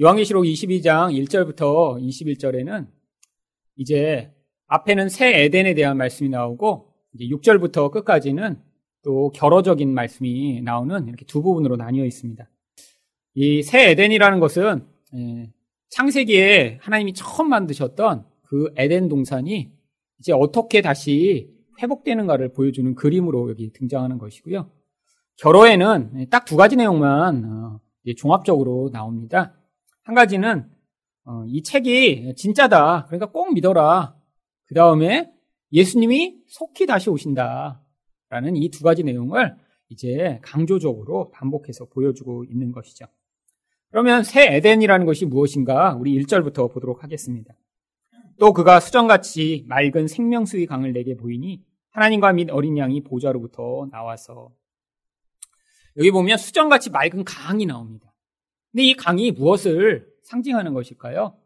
요한계시록 22장 1절부터 21절에는 이제 앞에는 새 에덴에 대한 말씀이 나오고 이제 6절부터 끝까지는 또 결어적인 말씀이 나오는 이렇게 두 부분으로 나뉘어 있습니다. 이 새 에덴이라는 것은 예, 창세기에 하나님이 처음 만드셨던 그 에덴 동산이 이제 어떻게 다시 회복되는가를 보여주는 그림으로 여기 등장하는 것이고요. 결어에는 딱 두 가지 내용만 어, 종합적으로 나옵니다. 한 가지는 어, 이 책이 진짜다. 그러니까 꼭 믿어라. 그 다음에 예수님이 속히 다시 오신다. 라는 이 두 가지 내용을 이제 강조적으로 반복해서 보여주고 있는 것이죠. 그러면 새 에덴이라는 것이 무엇인가 우리 1절부터 보도록 하겠습니다. 또 그가 수정같이 맑은 생명수의 강을 내게 보이니 하나님과 및 어린 양이 보좌로부터 나와서 여기 보면 수정같이 맑은 강이 나옵니다. 근데 이 강이 무엇을 상징하는 것일까요?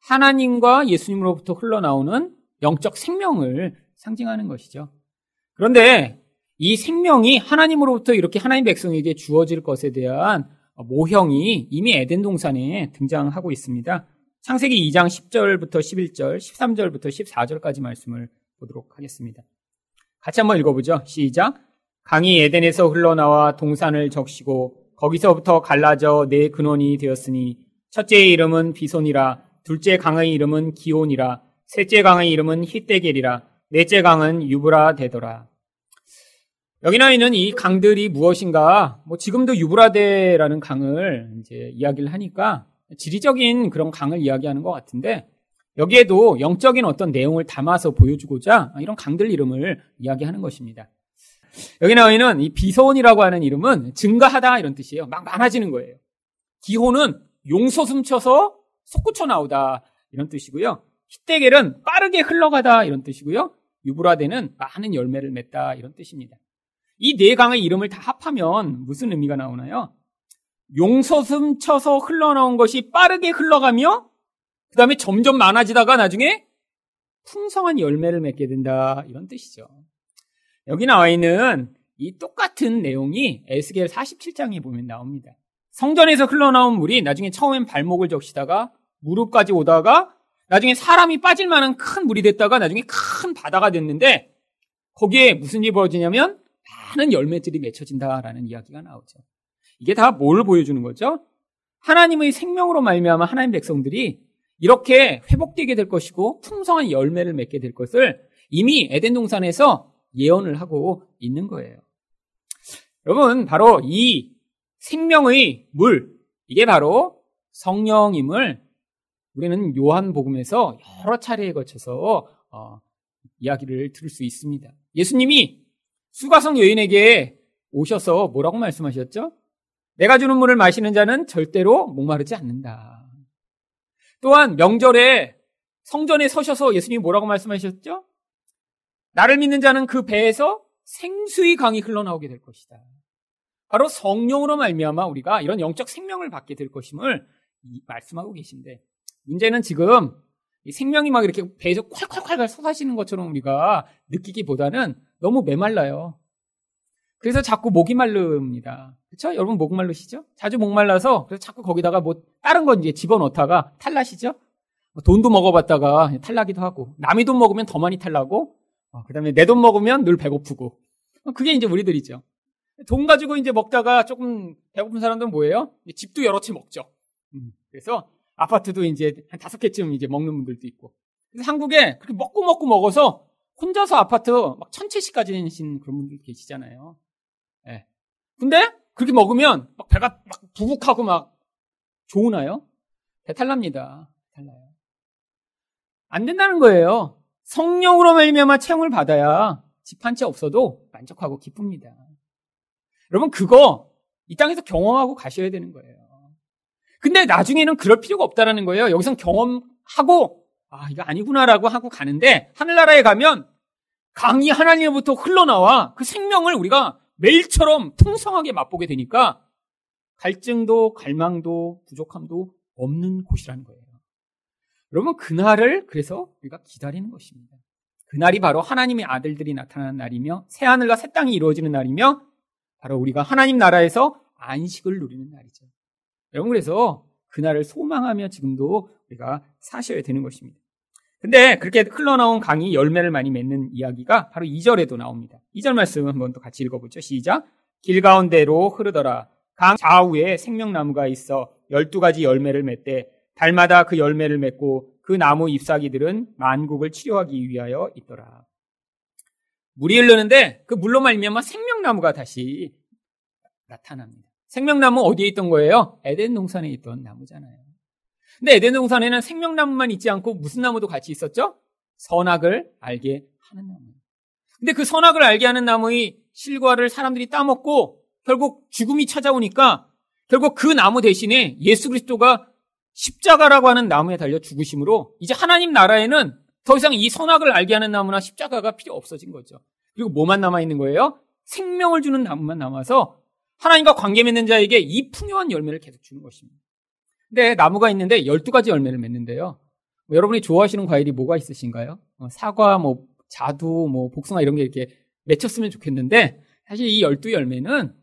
하나님과 예수님으로부터 흘러나오는 영적 생명을 상징하는 것이죠. 그런데 이 생명이 하나님으로부터 이렇게 하나님 백성에게 주어질 것에 대한 모형이 이미 에덴 동산에 등장하고 있습니다. 창세기 2장 10절부터 11절, 13절부터 14절까지 말씀을 보도록 하겠습니다. 같이 한번 읽어보죠. 시작. 강이 에덴에서 흘러나와 동산을 적시고 거기서부터 갈라져 네 근원이 되었으니 첫째의 이름은 비손이라 둘째 강의 이름은 기온이라 셋째 강의 이름은 히데겔이라 넷째 강은 유브라 되더라. 여기 나와 있는 이 강들이 무엇인가? 뭐 지금도 유브라데라는 강을 이제 이야기를 하니까 지리적인 그런 강을 이야기하는 것 같은데 여기에도 영적인 어떤 내용을 담아서 보여주고자 이런 강들 이름을 이야기하는 것입니다. 여기 나와 있는 이 비소원이라고 하는 이름은 증가하다 이런 뜻이에요. 막 많아지는 거예요. 기호는 용솟음 쳐서 솟구쳐 나오다 이런 뜻이고요. 히데겔은 빠르게 흘러가다 이런 뜻이고요. 유브라데는 많은 열매를 맺다 이런 뜻입니다. 이 네 강의 이름을 다 합하면 무슨 의미가 나오나요? 용솟음 쳐서 흘러나온 것이 빠르게 흘러가며 그 다음에 점점 많아지다가 나중에 풍성한 열매를 맺게 된다 이런 뜻이죠. 여기 나와 있는 이 똑같은 내용이 에스겔 47장에 보면 나옵니다. 성전에서 흘러나온 물이 나중에 처음엔 발목을 적시다가 무릎까지 오다가 나중에 사람이 빠질 만한 큰 물이 됐다가 나중에 큰 바다가 됐는데 거기에 무슨 일이 벌어지냐면 많은 열매들이 맺혀진다라는 이야기가 나오죠. 이게 다 뭘 보여주는 거죠? 하나님의 생명으로 말미암아 하나님 백성들이 이렇게 회복되게 될 것이고 풍성한 열매를 맺게 될 것을 이미 에덴 동산에서 예언을 하고 있는 거예요. 여러분, 바로 이 생명의 물, 이게 바로 성령임을 우리는 요한복음에서 여러 차례에 거쳐서 어, 이야기를 들을 수 있습니다. 예수님이 수가성 여인에게 오셔서 뭐라고 말씀하셨죠? 내가 주는 물을 마시는 자는 절대로 목마르지 않는다. 또한 명절에 성전에 서셔서 예수님이 뭐라고 말씀하셨죠? 나를 믿는 자는 그 배에서 생수의 강이 흘러나오게 될 것이다. 바로 성령으로 말미암아 우리가 이런 영적 생명을 받게 될 것임을 말씀하고 계신데 문제는 지금 생명이 막 이렇게 배에서 콸콸콸 쏟아지는 것처럼 우리가 느끼기보다는 너무 메말라요. 그래서 자꾸 목이 마릅니다. 그렇죠? 여러분 목 마르시죠? 자주 목 말라서 그래서 자꾸 거기다가 뭐 다른 건 이제 집어넣다가 탈나시죠? 뭐 돈도 먹어봤다가 탈나기도 하고 남이 돈 먹으면 더 많이 탈나고 어, 그 다음에 내 돈 먹으면 늘 배고프고 그게 이제 우리들이죠. 돈 가지고 이제 먹다가 조금 배고픈 사람들은 뭐예요? 집도 여러 채 먹죠. 음, 그래서 아파트도 이제 한 다섯 개쯤 이제 먹는 분들도 있고. 그래서 한국에 그렇게 먹고 먹고 먹어서 혼자서 아파트 막 천 채씩까지 내신 그런 분들 계시잖아요. 예. 네. 근데 그렇게 먹으면 막 배가 막 부북하고 막 좋으나요? 배탈 납니다. 달라요. 안 된다는 거예요. 성령으로 말미암아 체험을 받아야 집 한 채 없어도 만족하고 기쁩니다. 여러분 그거 이 땅에서 경험하고 가셔야 되는 거예요. 근데 나중에는 그럴 필요가 없다라는 거예요. 여기선 경험하고 아 이거 아니구나라고 하고 가는데 하늘나라에 가면 강이 하나님으로부터 흘러나와 그 생명을 우리가 매일처럼 풍성하게 맛보게 되니까 갈증도 갈망도 부족함도 없는 곳이라는 거예요. 여러분 그날을 그래서 우리가 기다리는 것입니다. 그날이 바로 하나님의 아들들이 나타나는 날이며 새 하늘과 새 땅이 이루어지는 날이며 바로 우리가 하나님 나라에서 안식을 누리는 날이죠. 여러분 그래서 그날을 소망하며 지금도 우리가 사셔야 되는 것입니다. 근데 그렇게 흘러나온 강이 열매를 많이 맺는 이야기가 바로 2절에도 나옵니다. 2절 말씀 한번 또 같이 읽어보죠. 시작. 길 가운데로 흐르더라. 강 좌우에 생명나무가 있어 12가지 열매를 맺되 달마다 그 열매를 맺고 그 나무 잎사귀들은 만국을 치료하기 위하여 있더라. 물이 흐르는데 그 물로 말미암아 생명나무가 다시 나타납니다. 생명나무 어디에 있던 거예요? 에덴 동산에 있던 나무잖아요. 근데 에덴 동산에는 생명나무만 있지 않고 무슨 나무도 같이 있었죠? 선악을 알게 하는 나무. 근데 그 선악을 알게 하는 나무의 실과를 사람들이 따먹고 결국 죽음이 찾아오니까 결국 그 나무 대신에 예수 그리스도가 십자가라고 하는 나무에 달려 죽으심으로 이제 하나님 나라에는 더 이상 이 선악을 알게 하는 나무나 십자가가 필요 없어진 거죠. 그리고 뭐만 남아 있는 거예요? 생명을 주는 나무만 남아서 하나님과 관계 맺는 자에게 이 풍요한 열매를 계속 주는 것입니다. 근데 나무가 있는데 12가지 열매를 맺는데요. 뭐 여러분이 좋아하시는 과일이 뭐가 있으신가요? 어, 사과, 뭐 자두, 뭐 복숭아 이런 게 이렇게 맺혔으면 좋겠는데 사실 이 12열매는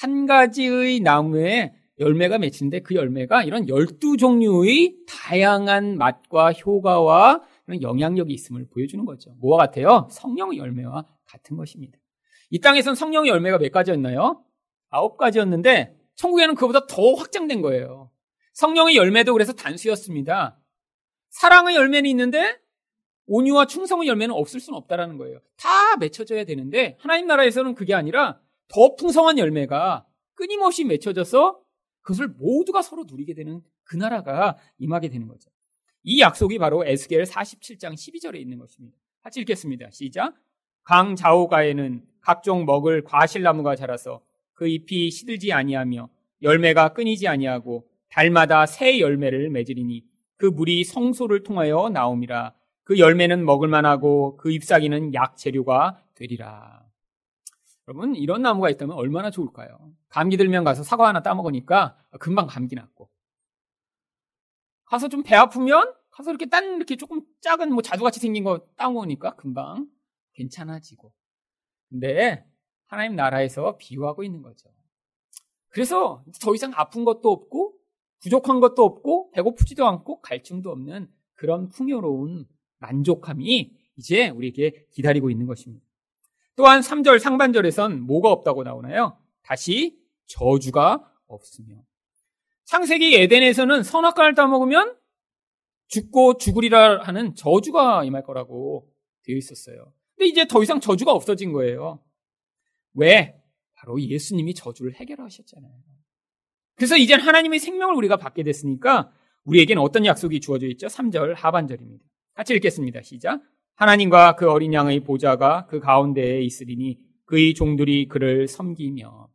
한 가지의 나무에 열매가 맺히는데 그 열매가 이런 12종류의 다양한 맛과 효과와 그런 영향력이 있음을 보여주는 거죠. 뭐와 같아요? 성령의 열매와 같은 것입니다. 이 땅에선 성령의 열매가 몇 가지였나요? 아홉 가지였는데 천국에는 그보다 더 확장된 거예요. 성령의 열매도 그래서 단수였습니다. 사랑의 열매는 있는데 온유와 충성의 열매는 없을 수는 없다라는 거예요. 다 맺혀져야 되는데 하나님 나라에서는 그게 아니라 더 풍성한 열매가 끊임없이 맺혀져서 그것을 모두가 서로 누리게 되는 그 나라가 임하게 되는 거죠. 이 약속이 바로 에스겔 47장 12절에 있는 것입니다. 같이 읽겠습니다. 시작. 강 좌우가에는 각종 먹을 과실나무가 자라서 그 잎이 시들지 아니하며 열매가 끊이지 아니하고 달마다 새 열매를 맺으리니 그 물이 성소를 통하여 나옴이라 그 열매는 먹을 만하고 그 잎사귀는 약 재료가 되리라. 여러분 이런 나무가 있다면 얼마나 좋을까요? 감기 들면 가서 사과 하나 따먹으니까 금방 감기 낫고 가서 좀 배 아프면 가서 이렇게 딴 이렇게 조금 작은 뭐 자두같이 생긴 거 따먹으니까 금방 괜찮아지고 근데 하나님 나라에서 비유하고 있는 거죠. 그래서 더 이상 아픈 것도 없고 부족한 것도 없고 배고프지도 않고 갈증도 없는 그런 풍요로운 만족함이 이제 우리에게 기다리고 있는 것입니다. 또한 3절 상반절에선 뭐가 없다고 나오나요? 다시 저주가 없으며. 창세기 에덴에서는 선악과를 따먹으면 죽고 죽으리라 하는 저주가 임할 거라고 되어 있었어요. 근데 이제 더 이상 저주가 없어진 거예요. 왜? 바로 예수님이 저주를 해결하셨잖아요. 그래서 이제 하나님의 생명을 우리가 받게 됐으니까 우리에게는 어떤 약속이 주어져 있죠? 3절 하반절입니다. 같이 읽겠습니다. 시작. 하나님과 그 어린 양의 보좌가 그 가운데에 있으리니 그의 종들이 그를 섬기며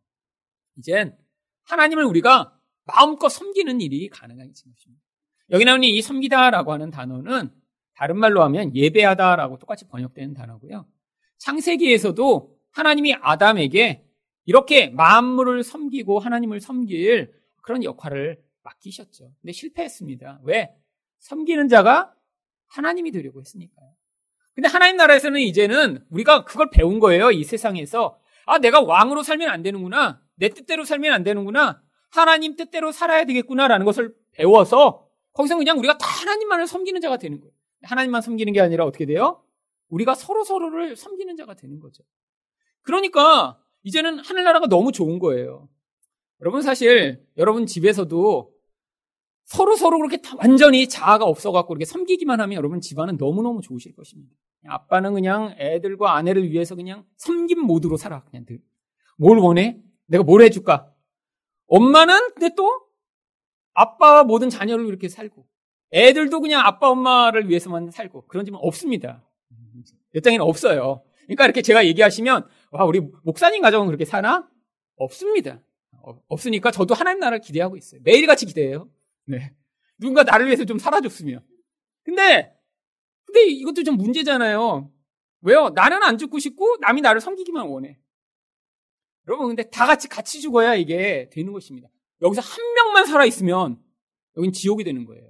이젠 하나님을 우리가 마음껏 섬기는 일이 가능해진 것입니다. 여기 나오는 이 섬기다라고 하는 단어는 다른 말로 하면 예배하다라고 똑같이 번역되는 단어고요. 창세기에서도 하나님이 아담에게 이렇게 만물을 섬기고 하나님을 섬길 그런 역할을 맡기셨죠. 근데 실패했습니다. 왜? 섬기는 자가 하나님이 되려고 했으니까요. 근데 하나님 나라에서는 이제는 우리가 그걸 배운 거예요. 이 세상에서. 아, 내가 왕으로 살면 안 되는구나. 내 뜻대로 살면 안 되는구나. 하나님 뜻대로 살아야 되겠구나라는 것을 배워서 거기서 그냥 우리가 다 하나님만을 섬기는 자가 되는 거예요. 하나님만 섬기는 게 아니라 어떻게 돼요? 우리가 서로 서로를 섬기는 자가 되는 거죠. 그러니까 이제는 하늘나라가 너무 좋은 거예요. 여러분 사실 여러분 집에서도 서로 서로 그렇게 완전히 자아가 없어갖고 이렇게 섬기기만 하면 여러분 집안은 너무너무 좋으실 것입니다. 아빠는 그냥 애들과 아내를 위해서 그냥 섬김 모드로 살아. 그냥 늘. 뭘 원해? 내가 뭘 해줄까? 엄마는 근데 또 아빠와 모든 자녀를 이렇게 살고 애들도 그냥 아빠 엄마를 위해서만 살고 그런 집은 없습니다. 이 땅에는 없어요. 그러니까 이렇게 제가 얘기하시면 와 우리 목사님 가정은 그렇게 사나? 없습니다. 어, 없으니까 저도 하나님 나라를 기대하고 있어요. 매일같이 기대해요. 네. 누군가 나를 위해서 좀 살아줬으면. 근데, 근데 이것도 좀 문제잖아요. 왜요? 나는 안 죽고 싶고 남이 나를 섬기기만 원해. 여러분, 근데 다 같이 같이 죽어야 이게 되는 것입니다. 여기서 한 명만 살아 있으면 여긴 지옥이 되는 거예요.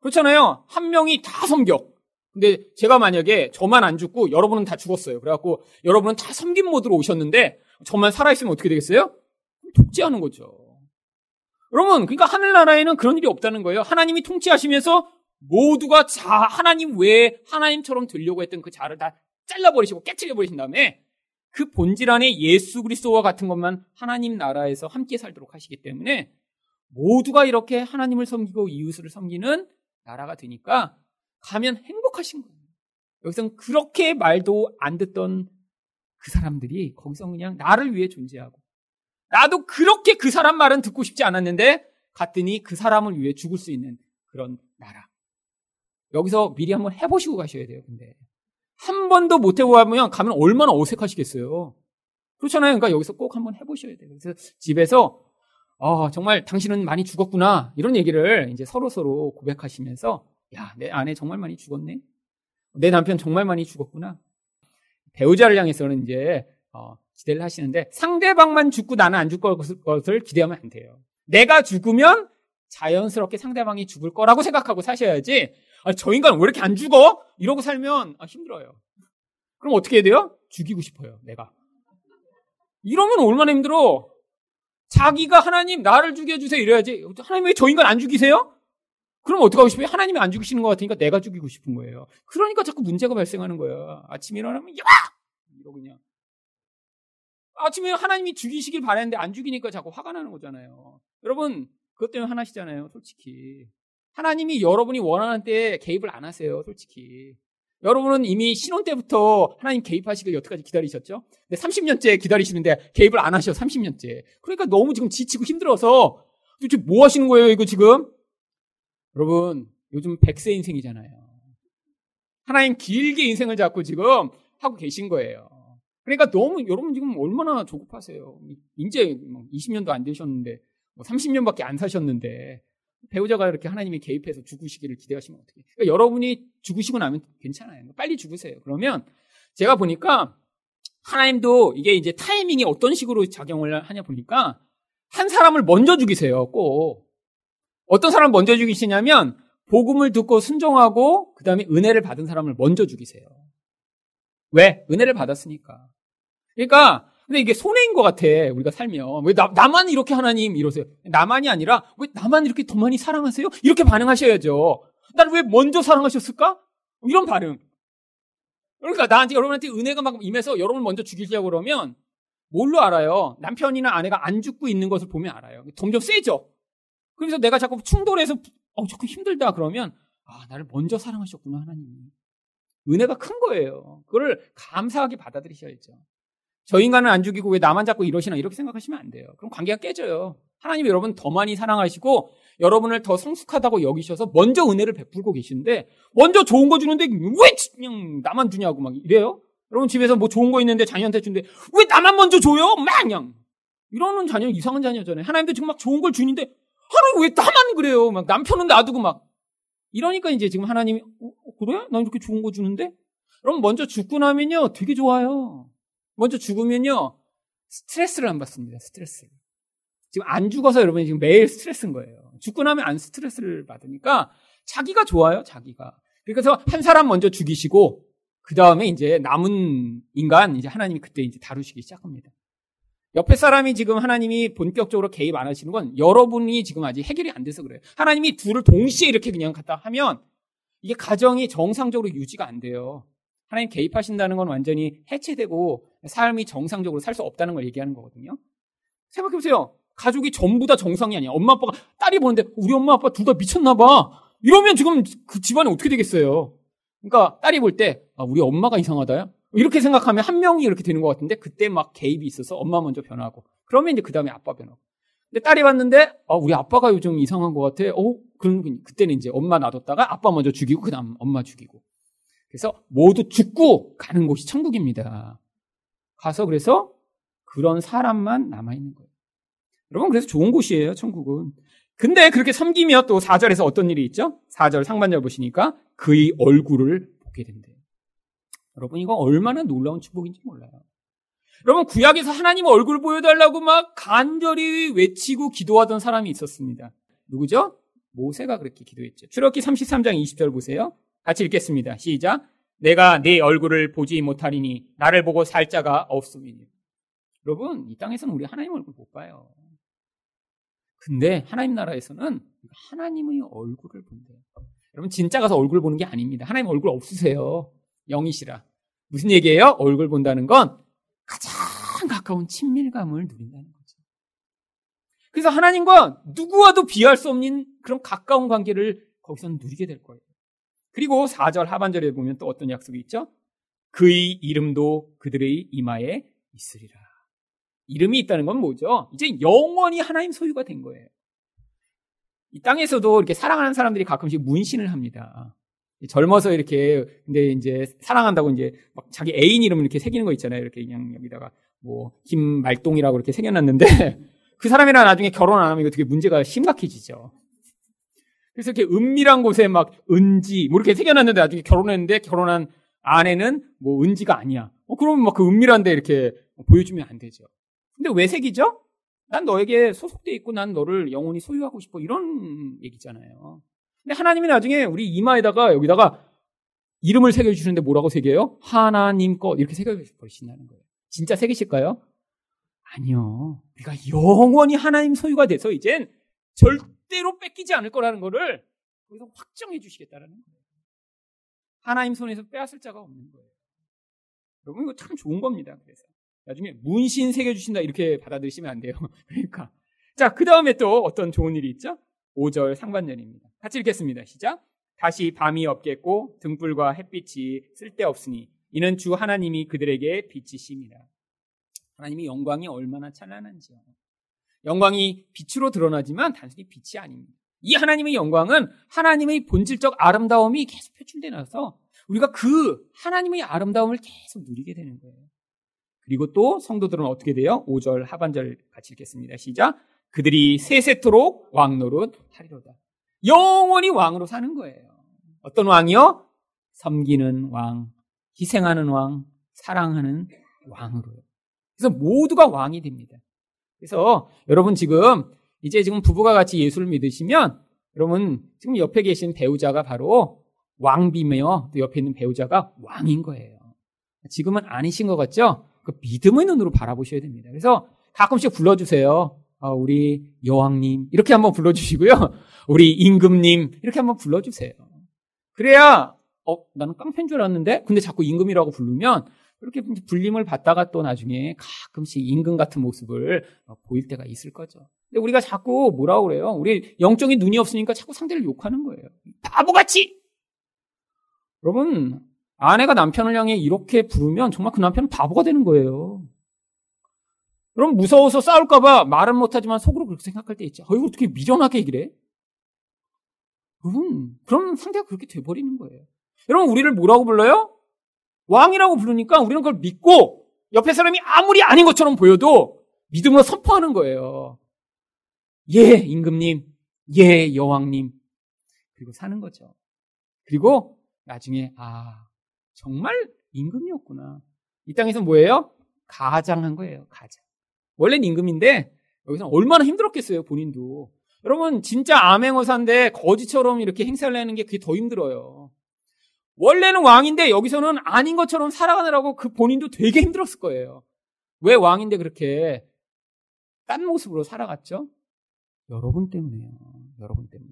그렇잖아요. 한 명이 다 섬겨. 근데 제가 만약에 저만 안 죽고 여러분은 다 죽었어요. 그래갖고 여러분은 다 섬김 모드로 오셨는데 저만 살아있으면 어떻게 되겠어요? 독재하는 거죠. 여러분, 그러니까 하늘나라에는 그런 일이 없다는 거예요. 하나님이 통치하시면서 모두가 자, 하나님 외에 하나님처럼 되려고 했던 그 자를 다 잘라버리시고 깨트려버리신 다음에 그 본질 안에 예수 그리스도와 같은 것만 하나님 나라에서 함께 살도록 하시기 때문에 모두가 이렇게 하나님을 섬기고 이웃을 섬기는 나라가 되니까 가면 행복하신 거예요. 여기서 그렇게 말도 안 듣던 그 사람들이 거기서 그냥 나를 위해 존재하고 나도 그렇게 그 사람 말은 듣고 싶지 않았는데 갔더니 그 사람을 위해 죽을 수 있는 그런 나라. 여기서 미리 한번 해보시고 가셔야 돼요, 근데. 한 번도 못 해보면 가면 얼마나 어색하시겠어요. 그렇잖아요. 그러니까 여기서 꼭 한번 해보셔야 돼요. 그래서 집에서, 아, 정말 당신은 많이 죽었구나. 이런 얘기를 이제 서로 서로 고백하시면서, 야, 내 아내 정말 많이 죽었네. 내 남편 정말 많이 죽었구나. 배우자를 향해서는 이제, 어, 기대를 하시는데 상대방만 죽고 나는 안 죽을 것을 기대하면 안 돼요. 내가 죽으면 자연스럽게 상대방이 죽을 거라고 생각하고 사셔야지. 아, 저 인간 왜 이렇게 안 죽어? 이러고 살면 아, 힘들어요. 그럼 어떻게 해야 돼요? 죽이고 싶어요, 내가. 이러면 얼마나 힘들어? 자기가 하나님 나를 죽여주세요 이래야지. 하나님 왜 저 인간 안 죽이세요? 그럼 어떻게 하고 싶어요? 하나님이 안 죽이시는 것 같으니까 내가 죽이고 싶은 거예요. 그러니까 자꾸 문제가 발생하는 거예요. 아침에 일어나면 야! 이러고 그냥 아침에 하나님이 죽이시길 바랬는데 안 죽이니까 자꾸 화가 나는 거잖아요. 여러분, 그것 때문에 화나시잖아요, 솔직히. 하나님이 여러분이 원하는 때에 개입을 안 하세요, 솔직히. 여러분은 이미 신혼 때부터 하나님 개입하시길 여태까지 기다리셨죠? 근데 30년째 기다리시는데 개입을 안 하셔, 30년째. 그러니까 너무 지금 지치고 힘들어서 도대체 뭐 하시는 거예요, 이거 지금? 여러분, 요즘 100세 인생이잖아요. 하나님 길게 인생을 잡고 지금 하고 계신 거예요. 그러니까 너무 여러분 지금 얼마나 조급하세요. 이제 20년도 안 되셨는데 뭐 30년밖에 안 사셨는데 배우자가 이렇게 하나님이 개입해서 죽으시기를 기대하시면 어떻게? 그러니까 여러분이 죽으시고 나면 괜찮아요. 빨리 죽으세요. 그러면 제가 보니까 하나님도 이게 이제 타이밍이 어떤 식으로 작용을 하냐 보니까 한 사람을 먼저 죽이세요. 꼭 어떤 사람 먼저 죽이시냐면 복음을 듣고 순종하고 그 다음에 은혜를 받은 사람을 먼저 죽이세요. 왜? 은혜를 받았으니까. 그러니까 근데 이게 손해인 것 같아. 우리가 살면 왜 나, 나만 이렇게 하나님 이러세요? 나만이 아니라 왜 나만 이렇게 더 많이 사랑하세요? 이렇게 반응하셔야죠. 나를 왜 먼저 사랑하셨을까? 이런 반응. 그러니까 나한테 여러분한테 은혜가 막 임해서 여러분을 먼저 죽이려고 그러면 뭘로 알아요? 남편이나 아내가 안 죽고 있는 것을 보면 알아요. 점점 세죠. 그래서 내가 자꾸 충돌해서 어 자꾸 힘들다 그러면 아 나를 먼저 사랑하셨구나 하나님이. 은혜가 큰 거예요. 그걸 감사하게 받아들이셔야죠. 저 인간은 안 죽이고 왜 나만 자꾸 이러시나 이렇게 생각하시면 안 돼요. 그럼 관계가 깨져요. 하나님이 여러분 더 많이 사랑하시고 여러분을 더 성숙하다고 여기셔서 먼저 은혜를 베풀고 계신데 먼저 좋은 거 주는데 왜 그냥 나만 주냐고 막 이래요? 여러분 집에서 뭐 좋은 거 있는데 자녀한테 주는데 왜 나만 먼저 줘요? 막 그냥 이러는 자녀 이상한 자녀잖아요. 하나님도 지금 막 좋은 걸 주는데 하나님 왜 나만 그래요? 막 남편은 놔두고 막 이러니까 이제 지금 하나님이 어, 그래? 난 이렇게 좋은 거 주는데? 그럼 먼저 죽고 나면요 되게 좋아요. 먼저 죽으면요, 스트레스를 안 받습니다, 스트레스를. 지금 안 죽어서 여러분이 지금 매일 스트레스인 거예요. 죽고 나면 안 스트레스를 받으니까 자기가 좋아요, 자기가. 그래서 한 사람 먼저 죽이시고, 그 다음에 이제 남은 인간, 이제 하나님이 그때 이제 다루시기 시작합니다. 옆에 사람이 지금 하나님이 본격적으로 개입 안 하시는 건 여러분이 지금 아직 해결이 안 돼서 그래요. 하나님이 둘을 동시에 이렇게 그냥 갖다 하면 이게 가정이 정상적으로 유지가 안 돼요. 하나님 개입하신다는 건 완전히 해체되고 삶이 정상적으로 살 수 없다는 걸 얘기하는 거거든요. 생각해보세요. 가족이 전부 다 정상이 아니야. 엄마 아빠가 딸이 보는데 우리 엄마 아빠 둘 다 미쳤나 봐. 이러면 지금 그 집안이 어떻게 되겠어요? 그러니까 딸이 볼 때 아, 우리 엄마가 이상하다요? 이렇게 생각하면 한 명이 이렇게 되는 것 같은데 그때 막 개입이 있어서 엄마 먼저 변하고 그러면 이제 그 다음에 아빠 변하고 근데 딸이 봤는데 아, 우리 아빠가 요즘 이상한 것 같아. 어, 그럼 그때는 이제 엄마 놔뒀다가 아빠 먼저 죽이고 그다음 엄마 죽이고 그래서 모두 죽고 가는 곳이 천국입니다. 가서 그래서 그런 사람만 남아있는 거예요. 여러분, 그래서 좋은 곳이에요, 천국은. 근데 그렇게 섬기며 또 4절에서 어떤 일이 있죠? 4절 상반절 보시니까 그의 얼굴을 보게 된대요. 여러분, 이거 얼마나 놀라운 축복인지 몰라요. 여러분, 구약에서 하나님 얼굴 보여달라고 막 간절히 외치고 기도하던 사람이 있었습니다. 누구죠? 모세가 그렇게 기도했죠. 출애기 33장 20절 보세요. 같이 읽겠습니다. 시작. 내가 네 얼굴을 보지 못하리니 나를 보고 살 자가 없음이니. 여러분, 이 땅에서는 우리 하나님 얼굴 못 봐요. 근데 하나님 나라에서는 하나님의 얼굴을 본대요. 여러분 진짜 가서 얼굴 보는 게 아닙니다. 하나님 얼굴 없으세요. 영이시라. 무슨 얘기예요? 얼굴 본다는 건 가장 가까운 친밀감을 누린다는 거죠. 그래서 하나님과 누구와도 비할 수 없는 그런 가까운 관계를 거기서 누리게 될 거예요. 그리고 4절 하반절에 보면 또 어떤 약속이 있죠? 그의 이름도 그들의 이마에 있으리라. 이름이 있다는 건 뭐죠? 이제 영원히 하나님 소유가 된 거예요. 이 땅에서도 이렇게 사랑하는 사람들이 가끔씩 문신을 합니다. 젊어서 이렇게 근데 이제 사랑한다고 이제 막 자기 애인 이름 이렇게 새기는 거 있잖아요. 이렇게 그냥 여기다가 뭐 김말동이라고 이렇게 새겨놨는데 그 사람이랑 나중에 결혼 안 하면 이거 되게 문제가 심각해지죠. 그래서 이렇게 은밀한 곳에 막 은지 뭐 이렇게 새겨놨는데 나중에 결혼했는데 결혼한 아내는 뭐 은지가 아니야. 어, 그러면 막 그 은밀한데 이렇게 보여주면 안 되죠. 근데 왜 새기죠? 난 너에게 소속돼 있고 난 너를 영원히 소유하고 싶어 이런 얘기잖아요. 근데 하나님이 나중에 우리 이마에다가 여기다가 이름을 새겨 주시는데 뭐라고 새겨요? 하나님 것 이렇게 새겨 버리신다는 거예요. 진짜 새기실까요? 아니요. 우리가 영원히 하나님 소유가 돼서 이젠 절대로 뺏기지 않을 거라는 거를 거기서 확정해 주시겠다는 거예요. 하나님 손에서 빼앗을 자가 없는 거예요. 여러분 이거 참 좋은 겁니다. 그래서 나중에 문신 새겨 주신다 이렇게 받아들이시면 안 돼요. 그러니까 자 그 다음에 또 어떤 좋은 일이 있죠? 5절 상반절입니다. 같이 읽겠습니다. 시작. 다시 밤이 없겠고 등불과 햇빛이 쓸데없으니 이는 주 하나님이 그들에게 빛이십니다. 하나님이 영광이 얼마나 찬란한지요. 영광이 빛으로 드러나지만 단순히 빛이 아닙니다. 이 하나님의 영광은 하나님의 본질적 아름다움이 계속 표출돼 나서 우리가 그 하나님의 아름다움을 계속 누리게 되는 거예요. 그리고 또 성도들은 어떻게 돼요? 5절 하반절 같이 읽겠습니다. 시작. 그들이 세세토록 왕노릇 하리로다. 영원히 왕으로 사는 거예요. 어떤 왕이요? 섬기는 왕, 희생하는 왕, 사랑하는 왕으로요. 그래서 모두가 왕이 됩니다. 그래서 여러분 지금 이제 지금 부부가 같이 예수를 믿으시면 여러분 지금 옆에 계신 배우자가 바로 왕비며 또 옆에 있는 배우자가 왕인 거예요. 지금은 아니신 것 같죠? 그 믿음의 눈으로 바라보셔야 됩니다. 그래서 가끔씩 불러주세요. 어, 우리 여왕님 이렇게 한번 불러주시고요. 우리 임금님 이렇게 한번 불러주세요. 그래야 어 나는 깡패인 줄 알았는데 근데 자꾸 임금이라고 부르면 그렇게 불림을 받다가 또 나중에 가끔씩 임금 같은 모습을 보일 때가 있을 거죠. 근데 우리가 자꾸 뭐라고 그래요? 우리 영적인 눈이 없으니까 자꾸 상대를 욕하는 거예요. 바보같이! 여러분, 아내가 남편을 향해 이렇게 부르면 정말 그 남편은 바보가 되는 거예요. 그럼 무서워서 싸울까봐 말은 못하지만 속으로 그렇게 생각할 때 있죠. 어, 이거 어떻게 미련하게 얘기를 해? 여러분, 그럼 상대가 그렇게 돼버리는 거예요. 여러분, 우리를 뭐라고 불러요? 왕이라고 부르니까 우리는 그걸 믿고 옆에 사람이 아무리 아닌 것처럼 보여도 믿음으로 선포하는 거예요. 예, 임금님. 예, 여왕님. 그리고 사는 거죠. 그리고 나중에, 아, 정말 임금이었구나. 이 땅에서 뭐예요? 가장한 거예요, 가장. 원래는 임금인데, 여기서 얼마나 힘들었겠어요, 본인도. 여러분, 진짜 암행어사인데 거지처럼 이렇게 행사를 내는 게 그게 더 힘들어요. 원래는 왕인데 여기서는 아닌 것처럼 살아가느라고 그 본인도 되게 힘들었을 거예요. 왜 왕인데 그렇게 딴 모습으로 살아갔죠? 여러분 때문에요. 여러분 때문에.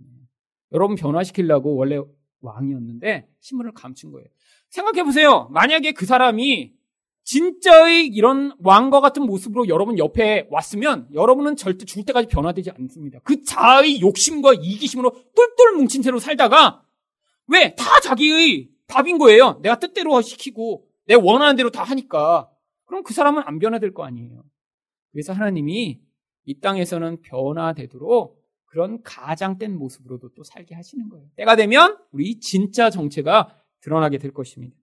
여러분 변화시키려고 원래 왕이었는데 신분을 감춘 거예요. 생각해 보세요. 만약에 그 사람이 진짜의 이런 왕과 같은 모습으로 여러분 옆에 왔으면 여러분은 절대 죽을 때까지 변화되지 않습니다. 그 자의 욕심과 이기심으로 똘똘 뭉친 채로 살다가 왜? 다 자기의 답인 거예요. 내가 뜻대로 시키고 내 원하는 대로 다 하니까. 그럼 그 사람은 안 변화될 거 아니에요. 그래서 하나님이 이 땅에서는 변화되도록 그런 가장된 모습으로도 또 살게 하시는 거예요. 때가 되면 우리 진짜 정체가 드러나게 될 것입니다.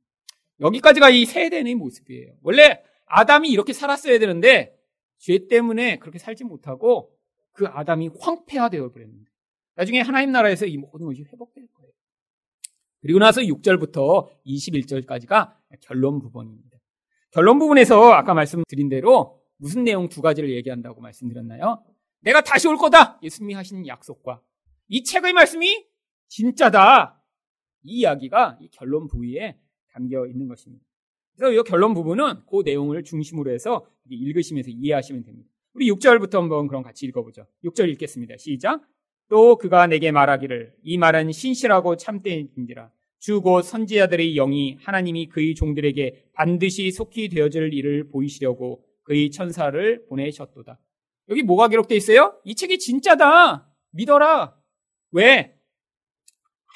여기까지가 이 세대의 모습이에요. 원래 아담이 이렇게 살았어야 되는데 죄 때문에 그렇게 살지 못하고 그 아담이 황폐화되어 버렸는데 나중에 하나님 나라에서 이 모든 것이 회복될 거예요. 그리고 나서 6절부터 21절까지가 결론 부분입니다. 결론 부분에서 아까 말씀드린 대로 무슨 내용 두 가지를 얘기한다고 말씀드렸나요? 내가 다시 올 거다! 예수님이 하신 약속과 이 책의 말씀이 진짜다! 이 이야기가 이 결론 부위에 담겨 있는 것입니다. 그래서 이 결론 부분은 그 내용을 중심으로 해서 읽으시면서 이해하시면 됩니다. 우리 6절부터 한번 그럼 같이 읽어보죠. 6절 읽겠습니다. 시작. 또 그가 내게 말하기를 이 말은 신실하고 참되인지라 주곧 선지자들의 영이 하나님이 그의 종들에게 반드시 속히 되어질 일을 보이시려고 그의 천사를 보내셨도다. 여기 뭐가 기록되어 있어요? 이 책이 진짜다. 믿어라. 왜?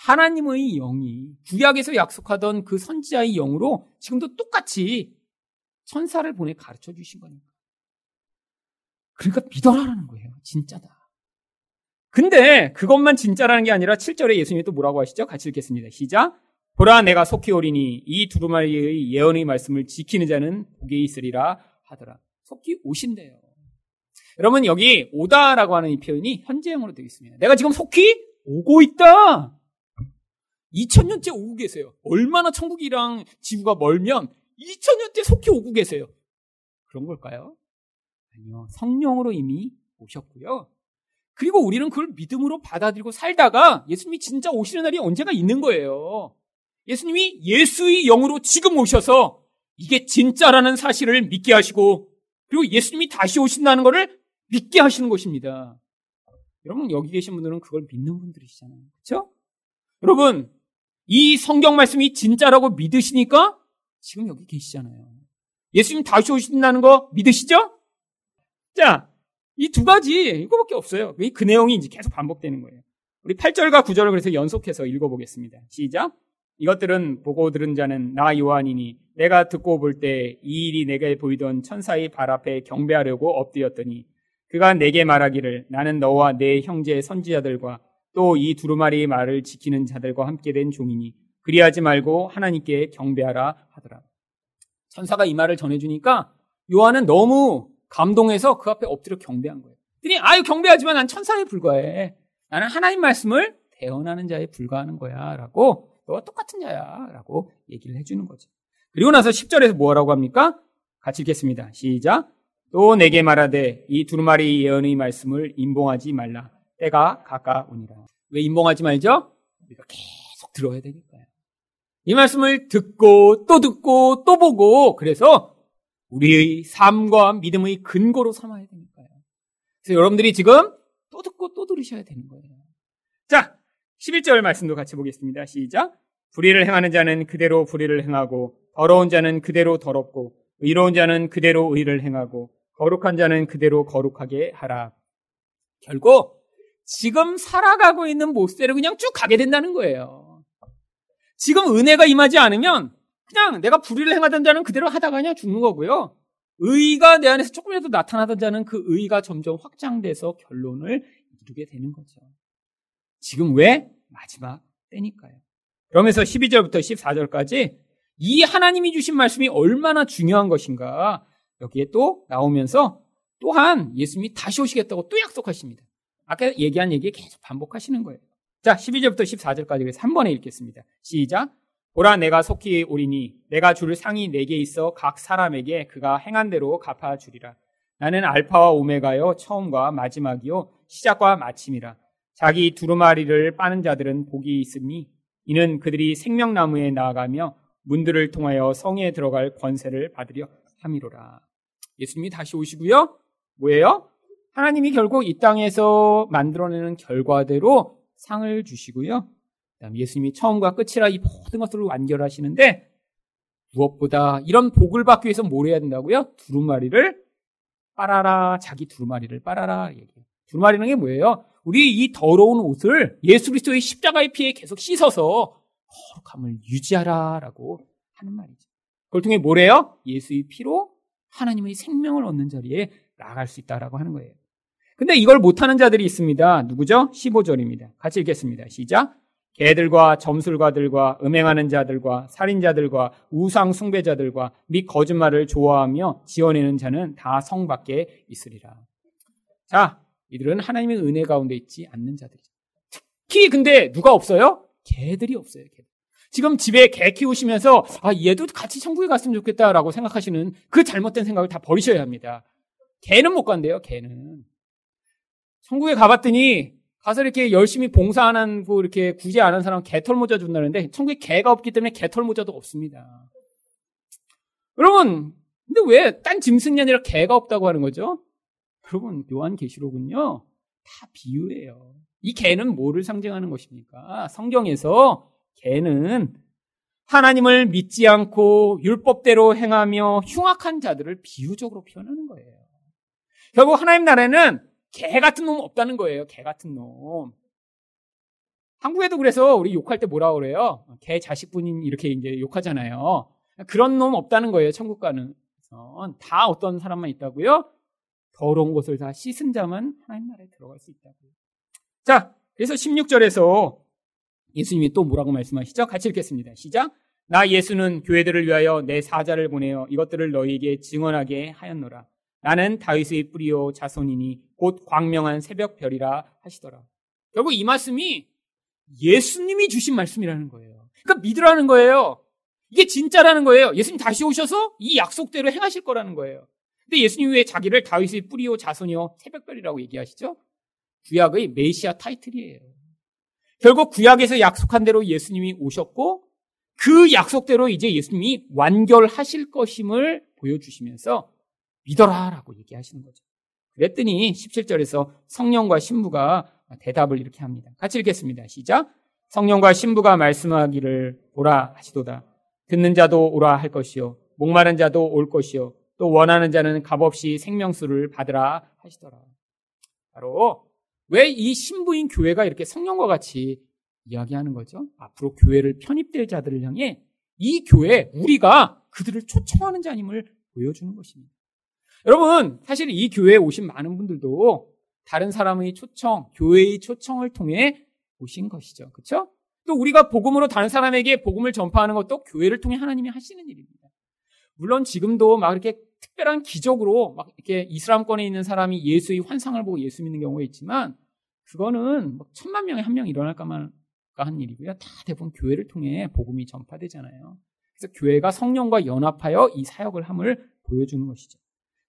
하나님의 영이 구약에서 약속하던 그 선지자의 영으로 지금도 똑같이 천사를 보내 가르쳐 주신 거니까. 그러니까 믿어라라는 거예요. 진짜다. 근데 그것만 진짜라는 게 아니라 7절에 예수님이 또 뭐라고 하시죠? 같이 읽겠습니다. 시작. 보라 내가 속히 오리니 이 두루마리의 예언의 말씀을 지키는 자는 복이 있으리라 하더라. 속히 오신대요. 여러분 여기 오다라고 하는 이 표현이 현재형으로 되어 있습니다. 내가 지금 속히 오고 있다. 2000년째 오고 계세요. 얼마나 천국이랑 지구가 멀면 2000년째 속히 오고 계세요. 그런 걸까요? 아니요. 성령으로 이미 오셨고요. 그리고 우리는 그걸 믿음으로 받아들이고 살다가 예수님이 진짜 오시는 날이 언제가 있는 거예요. 예수님이 예수의 영으로 지금 오셔서 이게 진짜라는 사실을 믿게 하시고 그리고 예수님이 다시 오신다는 것을 믿게 하시는 것입니다. 여러분 여기 계신 분들은 그걸 믿는 분들이시잖아요. 그렇죠? 여러분 이 성경 말씀이 진짜라고 믿으시니까 지금 여기 계시잖아요. 예수님 다시 오신다는 거 믿으시죠? 자, 이 두 가지 이거밖에 없어요. 그 내용이 이제 계속 반복되는 거예요. 우리 8절과 9절을 그래서 연속해서 읽어보겠습니다. 시작. 이것들은 보고 들은 자는 나 요한이니 내가 듣고 볼 때 이 일이 내게 보이던 천사의 발 앞에 경배하려고 엎드렸더니 그가 내게 말하기를 나는 너와 내 형제 선지자들과 또 이 두루마리의 말을 지키는 자들과 함께 된 종이니 그리하지 말고 하나님께 경배하라 하더라. 천사가 이 말을 전해주니까 요한은 너무 감동해서 그 앞에 엎드려 경배한 거예요. 그랬더니 아유 경배하지만 난 천사에 불과해. 나는 하나님 말씀을 대언하는 자에 불과하는 거야. 라고 너와 똑같은 자야. 라고 얘기를 해주는 거죠. 그리고 나서 10절에서 뭐라고 합니까? 같이 읽겠습니다. 시작. 또 내게 말하되 이 두루마리 예언의 말씀을 임봉하지 말라. 때가 가까우니라. 왜 임봉하지 말죠? 우리가 계속 들어야 되니까요. 이 말씀을 듣고 또 듣고 또 보고 그래서 우리의 삶과 믿음의 근거로 삼아야 되니까요. 그래서 여러분들이 지금 또 듣고 또 들으셔야 되는 거예요. 자, 11절 말씀도 같이 보겠습니다. 시작. 불의를 행하는 자는 그대로 불의를 행하고 더러운 자는 그대로 더럽고 의로운 자는 그대로 의를 행하고 거룩한 자는 그대로 거룩하게 하라. 결국 지금 살아가고 있는 모습대로 그냥 쭉 가게 된다는 거예요. 지금 은혜가 임하지 않으면 그냥 내가 불의를 행하던 자는 그대로 하다가 그냥 죽는 거고요. 의가 내 안에서 조금이라도 나타나던 자는 그 의가 점점 확장돼서 결론을 이루게 되는 거죠. 지금 왜? 마지막 때니까요. 그러면서 12절부터 14절까지 이 하나님이 주신 말씀이 얼마나 중요한 것인가 여기에 또 나오면서 또한 예수님이 다시 오시겠다고 또 약속하십니다. 아까 얘기한 얘기 계속 반복하시는 거예요. 자, 12절부터 14절까지 그래서 한 번에 읽겠습니다. 시작. 보라 내가 속히 오리니 내가 줄 상이 네개 있어 각 사람에게 그가 행한 대로 갚아 주리라. 나는 알파와 오메가요 처음과 마지막이요 시작과 마침이라. 자기 두루마리를 빠는 자들은 복이 있으니 이는 그들이 생명나무에 나아가며 문들을 통하여 성에 들어갈 권세를 받으려 함이로라. 예수님이 다시 오시고요. 뭐예요? 하나님이 결국 이 땅에서 만들어내는 결과대로 상을 주시고요. 그다음 예수님이 처음과 끝이라 이 모든 것을 완결하시는데 무엇보다 이런 복을 받기 위해서 뭘 해야 된다고요? 두루마리를 빨아라 자기 두루마리를 빨아라 얘기해요. 두루마리는 게 뭐예요? 우리 이 더러운 옷을 예수 그리스도의 십자가의 피에 계속 씻어서 거룩함을 유지하라라고 하는 말이죠. 그걸 통해 뭐래요? 예수의 피로 하나님의 생명을 얻는 자리에 나아갈 수 있다라고 하는 거예요. 근데 이걸 못하는 자들이 있습니다. 누구죠? 15절입니다. 같이 읽겠습니다. 시작. 개들과 점술가들과 음행하는 자들과 살인자들과 우상 숭배자들과 및 거짓말을 좋아하며 지어내는 자는 다 성 밖에 있으리라. 자, 이들은 하나님의 은혜 가운데 있지 않는 자들이죠. 특히 근데 누가 없어요? 개들이 없어요. 개들. 지금 집에 개 키우시면서 아 얘도 같이 천국에 갔으면 좋겠다라고 생각하시는 그 잘못된 생각을 다 버리셔야 합니다. 개는 못 간대요. 개는 천국에 가봤더니 가서 이렇게 열심히 봉사 안 하고 이렇게 구제 안 한 사람 개털 모자 준다는데 천국에 개가 없기 때문에 개털 모자도 없습니다. 여러분, 근데 왜 딴 짐승이 아니라 개가 없다고 하는 거죠? 여러분, 요한계시록은요, 다 비유예요. 이 개는 뭐를 상징하는 것입니까? 성경에서 개는 하나님을 믿지 않고 율법대로 행하며 흉악한 자들을 비유적으로 표현하는 거예요. 결국 하나님 나라에는 개 같은 놈 없다는 거예요. 개 같은 놈. 한국에도 그래서 우리 욕할 때 뭐라 그래요? 개 자식분인 이렇게 이제 욕하잖아요. 그런 놈 없다는 거예요. 천국 가는. 다 어떤 사람만 있다고요? 더러운 것을 다 씻은 자만 하나님 나라에 들어갈 수 있다고요. 자, 그래서 16절에서 예수님이 또 뭐라고 말씀하시죠? 같이 읽겠습니다. 시작. 나 예수는 교회들을 위하여 내 사자를 보내어 이것들을 너희에게 증언하게 하였노라. 나는 다윗의 뿌리요 자손이니 곧 광명한 새벽별이라 하시더라. 결국 이 말씀이 예수님이 주신 말씀이라는 거예요. 그러니까 믿으라는 거예요. 이게 진짜라는 거예요. 예수님 다시 오셔서 이 약속대로 행하실 거라는 거예요. 근데 예수님 왜 자기를 다윗의 뿌리요 자손이요 새벽별이라고 얘기하시죠? 구약의 메시아 타이틀이에요. 결국 구약에서 약속한 대로 예수님이 오셨고 그 약속대로 이제 예수님이 완결하실 것임을 보여주시면서 믿어라 라고 얘기하시는 거죠. 그랬더니 17절에서 성령과 신부가 대답을 이렇게 합니다. 같이 읽겠습니다. 시작. 성령과 신부가 말씀하기를 오라 하시도다. 듣는 자도 오라 할 것이요. 목마른 자도 올 것이요. 또 원하는 자는 값없이 생명수를 받으라 하시더라. 바로 왜 이 신부인 교회가 이렇게 성령과 같이 이야기하는 거죠? 앞으로 교회를 편입될 자들을 향해 이 교회 우리가 그들을 초청하는 자임을 보여주는 것입니다. 여러분 사실 이 교회에 오신 많은 분들도 다른 사람의 초청, 교회의 초청을 통해 오신 것이죠. 그렇죠? 또 우리가 복음으로 다른 사람에게 복음을 전파하는 것도 교회를 통해 하나님이 하시는 일입니다. 물론 지금도 막 이렇게 특별한 기적으로 막 이렇게 이슬람권에 있는 사람이 예수의 환상을 보고 예수 믿는 경우가 있지만 그거는 뭐 천만 명에 한 명 일어날까만 한 일이고요. 다 대부분 교회를 통해 복음이 전파되잖아요. 그래서 교회가 성령과 연합하여 이 사역을 함을 보여주는 것이죠.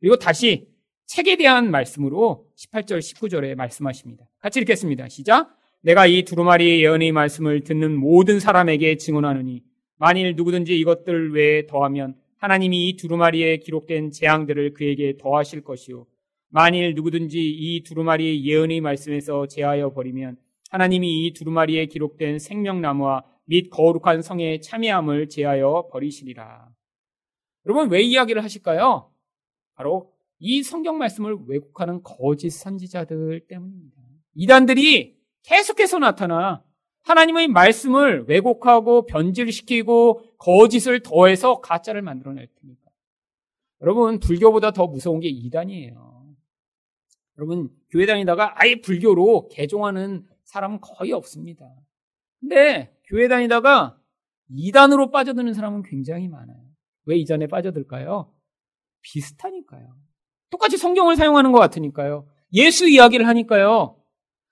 그리고 다시 책에 대한 말씀으로 18절, 19절에 말씀하십니다. 같이 읽겠습니다. 시작. 내가 이 두루마리 예언의 말씀을 듣는 모든 사람에게 증언하느니 만일 누구든지 이것들 외에 더하면 하나님이 이 두루마리에 기록된 재앙들을 그에게 더하실 것이요. 만일 누구든지 이 두루마리의 예언의 말씀에서 제하여 버리면 하나님이 이 두루마리에 기록된 생명나무와 및 거룩한 성의 참여함을 제하여 버리시리라. 여러분 왜 이야기를 하실까요? 바로 이 성경 말씀을 왜곡하는 거짓 선지자들 때문입니다. 이단들이 계속해서 나타나 하나님의 말씀을 왜곡하고 변질시키고 거짓을 더해서 가짜를 만들어낼 테니까. 여러분, 불교보다 더 무서운 게 이단이에요. 여러분, 교회 다니다가 아예 불교로 개종하는 사람은 거의 없습니다. 근데 교회 다니다가 이단으로 빠져드는 사람은 굉장히 많아요. 왜 이전에 빠져들까요? 비슷하니까요. 똑같이 성경을 사용하는 것 같으니까요. 예수 이야기를 하니까요.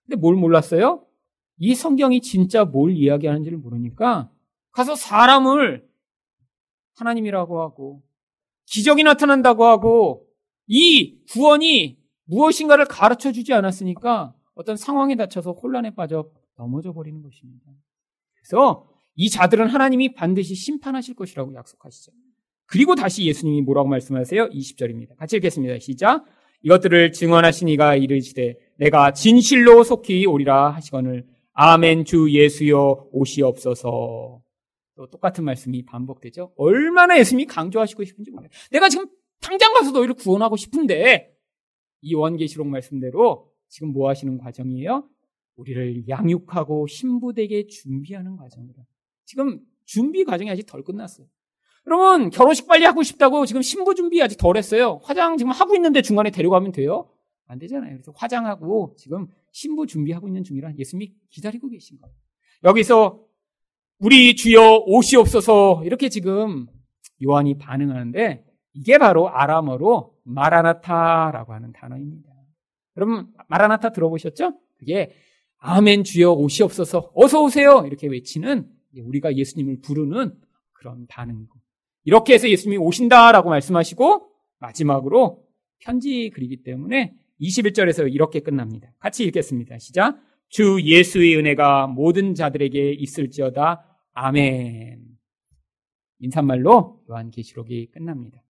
근데 뭘 몰랐어요? 이 성경이 진짜 뭘 이야기하는지를 모르니까 가서 사람을 하나님이라고 하고 기적이 나타난다고 하고 이 구원이 무엇인가를 가르쳐 주지 않았으니까 어떤 상황에 닫혀서 혼란에 빠져 넘어져 버리는 것입니다. 그래서 이 자들은 하나님이 반드시 심판하실 것이라고 약속하시죠. 그리고 다시 예수님이 뭐라고 말씀하세요? 20절입니다. 같이 읽겠습니다. 시작. 이것들을 증언하신 이가 이르시되 내가 진실로 속히 오리라 하시거늘 아멘 주 예수여 오시옵소서. 또 똑같은 말씀이 반복되죠. 얼마나 예수님이 강조하시고 싶은지 모르겠어요. 내가 지금 당장 가서 너희를 구원하고 싶은데 이 원계시록 말씀대로 지금 뭐 하시는 과정이에요? 우리를 양육하고 신부되게 준비하는 과정이다. 지금 준비 과정이 아직 덜 끝났어요. 여러분 결혼식 빨리 하고 싶다고 지금 신부 준비 아직 덜 했어요. 화장 지금 하고 있는데 중간에 데려가면 돼요? 안 되잖아요. 그래서 화장하고 지금 신부 준비하고 있는 중이라 예수님이 기다리고 계신 거예요. 여기서 우리 주여 옷이 없어서 이렇게 지금 요한이 반응하는데 이게 바로 아람어로 마라나타라고 하는 단어입니다. 여러분 마라나타 들어보셨죠? 그게 아멘 주여 옷이 없어서 어서 오세요 이렇게 외치는 우리가 예수님을 부르는 그런 반응이고 이렇게 해서 예수님이 오신다라고 말씀하시고 마지막으로 편지 그리기 때문에 21절에서 이렇게 끝납니다. 같이 읽겠습니다. 시작. 주 예수의 은혜가 모든 자들에게 있을지어다. 아멘. 인사말로 요한계시록이 끝납니다.